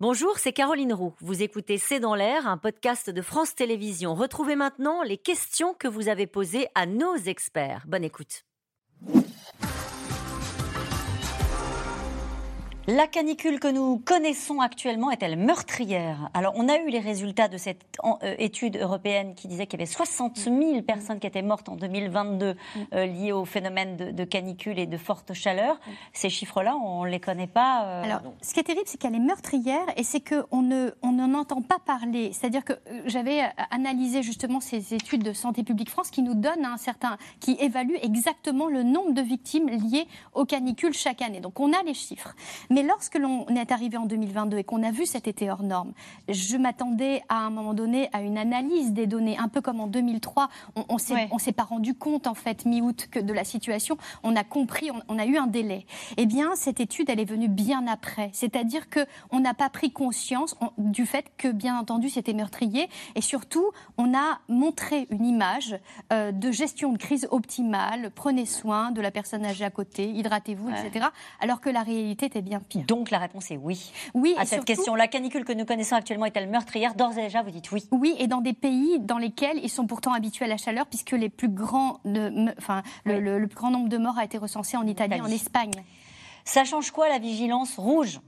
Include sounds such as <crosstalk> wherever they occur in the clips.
Bonjour, c'est Caroline Roux. Vous écoutez C'est dans l'air, un podcast de France Télévisions. Retrouvez maintenant les questions que vous avez posées à nos experts. Bonne écoute. La canicule que nous connaissons actuellement est-elle meurtrière? Alors, on a eu les résultats de cette euh, étude européenne qui disait qu'il y avait 60 000 personnes qui étaient mortes en 2022 euh, liées au phénomène de, canicule et de forte chaleur. Ces chiffres-là, on ne les connaît pas. Euh, Alors, ce qui est terrible, c'est qu'elle est meurtrière et c'est qu'on ne, on n'en entend pas parler. C'est-à-dire que j'avais analysé justement ces études de Santé publique France qui nous donnent un certain, qui évaluent exactement le nombre de victimes liées aux canicules chaque année. Donc, on a les chiffres. Mais mais lorsque l'on est arrivé en 2022 et qu'on a vu cet été hors norme, je m'attendais à un moment donné à une analyse des données, un peu comme en 2003. On, on s'est pas rendu compte en fait mi-août que de la situation. On a compris, on, a eu un délai. Eh bien, cette étude, elle est venue bien après. C'est-à-dire que on n'a pas pris conscience du fait que, bien entendu, c'était meurtrier. Et surtout, on a montré une image euh, de gestion de crise optimale. Prenez soin de la personne âgée à côté, hydratez-vous, etc. Alors que la réalité était bien donc la réponse est oui. Oui. À cette question, la canicule que nous connaissons actuellement est-elle meurtrière D'ores et déjà, vous dites oui. Oui, et dans des pays dans lesquels ils sont pourtant habitués à la chaleur, puisque les plus grands, enfin, le, plus grand nombre de morts a été recensé en Italie, Italie. en Espagne. Ça change quoi la vigilance rouge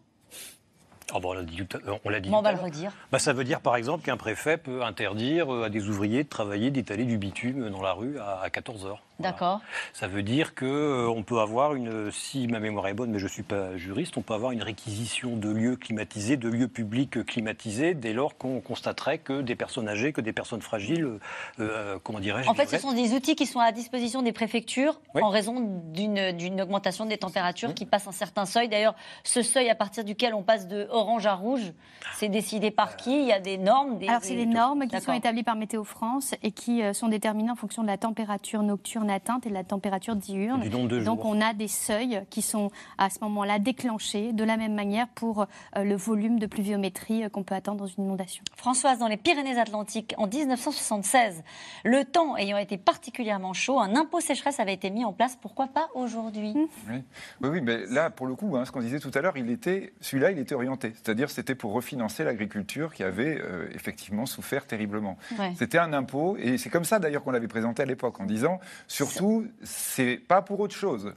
ah on l'a dit. On, l'a dit on va le redire. Bah, ça veut dire, par exemple, qu'un préfet peut interdire euh, à des ouvriers de travailler, d'étaler du bitume dans la rue à 14 heures. D'accord. Ça veut dire qu'on euh, peut avoir une, si ma mémoire est bonne, mais je ne suis pas juriste, on peut avoir une réquisition de lieux climatisés, de lieux publics climatisés, dès lors qu'on constaterait que des personnes âgées, que des personnes fragiles, euh, euh, comment dirais-je En fait, ce sont des outils qui sont à disposition des préfectures en raison d'une augmentation des températures mmh. qui passe un certain seuil. D'ailleurs, ce seuil à partir duquel on passe de orange à rouge, c'est décidé par qui? Il y a des normes des, Alors, c'est des normes qui sont établies par Météo France et qui sont déterminées en fonction de la température nocturne atteinte et de la température diurne. Donc on a des seuils qui sont à ce moment-là déclenchés de la même manière pour euh, le volume de pluviométrie euh, qu'on peut attendre dans une inondation. Françoise, dans les Pyrénées-Atlantiques, en 1976, le temps ayant été particulièrement chaud, un impôt sécheresse avait été mis en place. Pourquoi pas aujourd'hui? Mmh. oui. oui. mais là, pour le coup, hein, ce qu'on disait tout à l'heure, il était, celui-là, il était orienté. C'est-à-dire, c'était pour refinancer l'agriculture qui avait euh, effectivement souffert terriblement. C'était un impôt, et c'est comme ça d'ailleurs qu'on l'avait présenté à l'époque, en disant Surtout, c'est pas pour autre chose.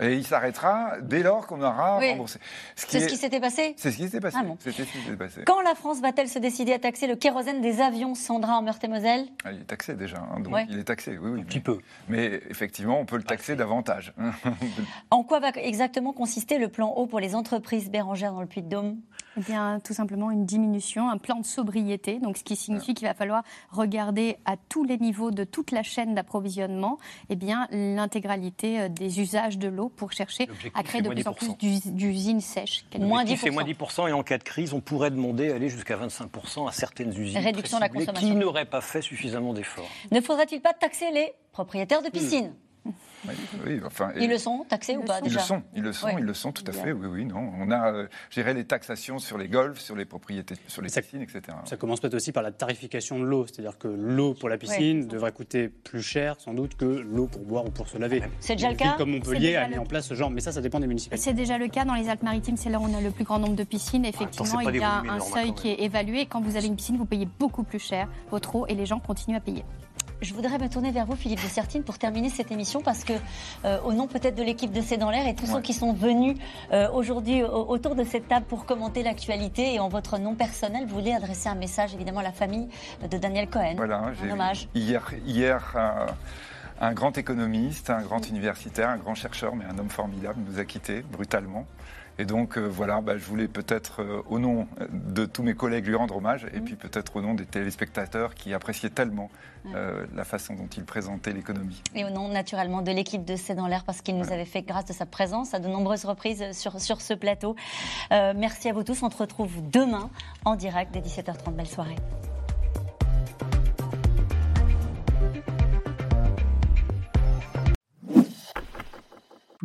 Et il s'arrêtera dès lors qu'on aura remboursé. C'est ce qui s'était passé C'est ce qui s'était passé. Ah passé. Quand la France va-t-elle se décider à taxer le kérosène des avions, Sandra, en Meurthe-et-Moselle ah, Il est taxé déjà. Hein, donc Il est taxé, oui, oui. Un petit peu. Mais effectivement, on peut le taxer davantage. <laughs> en quoi va exactement consister le plan haut pour les entreprises bérangères dans le Puy-de-Dôme? Eh bien, tout simplement une diminution, un plan de sobriété, donc ce qui signifie qu'il va falloir regarder à tous les niveaux de toute la chaîne d'approvisionnement eh bien, l'intégralité euh, des usages de l'eau pour chercher à créer de plus en plus d'usines sèches. Moins 10%. C'est moins 10% et en cas de crise, on pourrait demander aller jusqu'à 25% à certaines usines Réduction de la consommation. qui n'auraient pas fait suffisamment d'efforts. Ne faudrait-il pas taxer les propriétaires de piscines? Oui, enfin, ils le sont taxés ou pas déjà Ils le sont, ils le sont, ils le sont tout à fait. Oui, oui, non. On a, euh, géré les taxations sur les golfs, sur les propriétés, sur les piscines, etc. Ça commence peut-être aussi par la tarification de l'eau, c'est-à-dire que l'eau pour la piscine devrait coûter plus cher, sans doute, que l'eau pour boire ou pour se laver. C'est déjà le cas. Comme Montpellier a mis en place ce genre, mais ça, ça dépend des municipalités. C'est déjà le cas dans les Alpes-Maritimes, c'est là où on a le plus grand nombre de piscines. Effectivement, il y a un seuil qui est évalué. Quand vous avez une piscine, vous payez beaucoup plus cher votre eau et les gens continuent à payer. Je voudrais me tourner vers vous, Philippe de Sertine, pour terminer cette émission, parce que, euh, au nom peut-être de l'équipe de C'est dans l'air et tous ceux qui sont venus euh, aujourd'hui autour de cette table pour commenter l'actualité et en votre nom personnel, vous voulez adresser un message évidemment à la famille de Daniel Cohen. Voilà, un hommage. Hier, hier un grand économiste, un grand universitaire, un grand chercheur, mais un homme formidable, nous a quittés brutalement. Et donc euh, voilà, bah, je voulais peut-être euh, au nom de tous mes collègues lui rendre hommage et mm. puis peut-être au nom des téléspectateurs qui appréciaient tellement euh, la façon dont il présentait l'économie. Et au nom naturellement de l'équipe de C'est dans l'air parce qu'il nous avait fait grâce de sa présence à de nombreuses reprises sur, sur ce plateau. merci à vous tous, on se retrouve demain en direct dès 17h30. Belle soirée.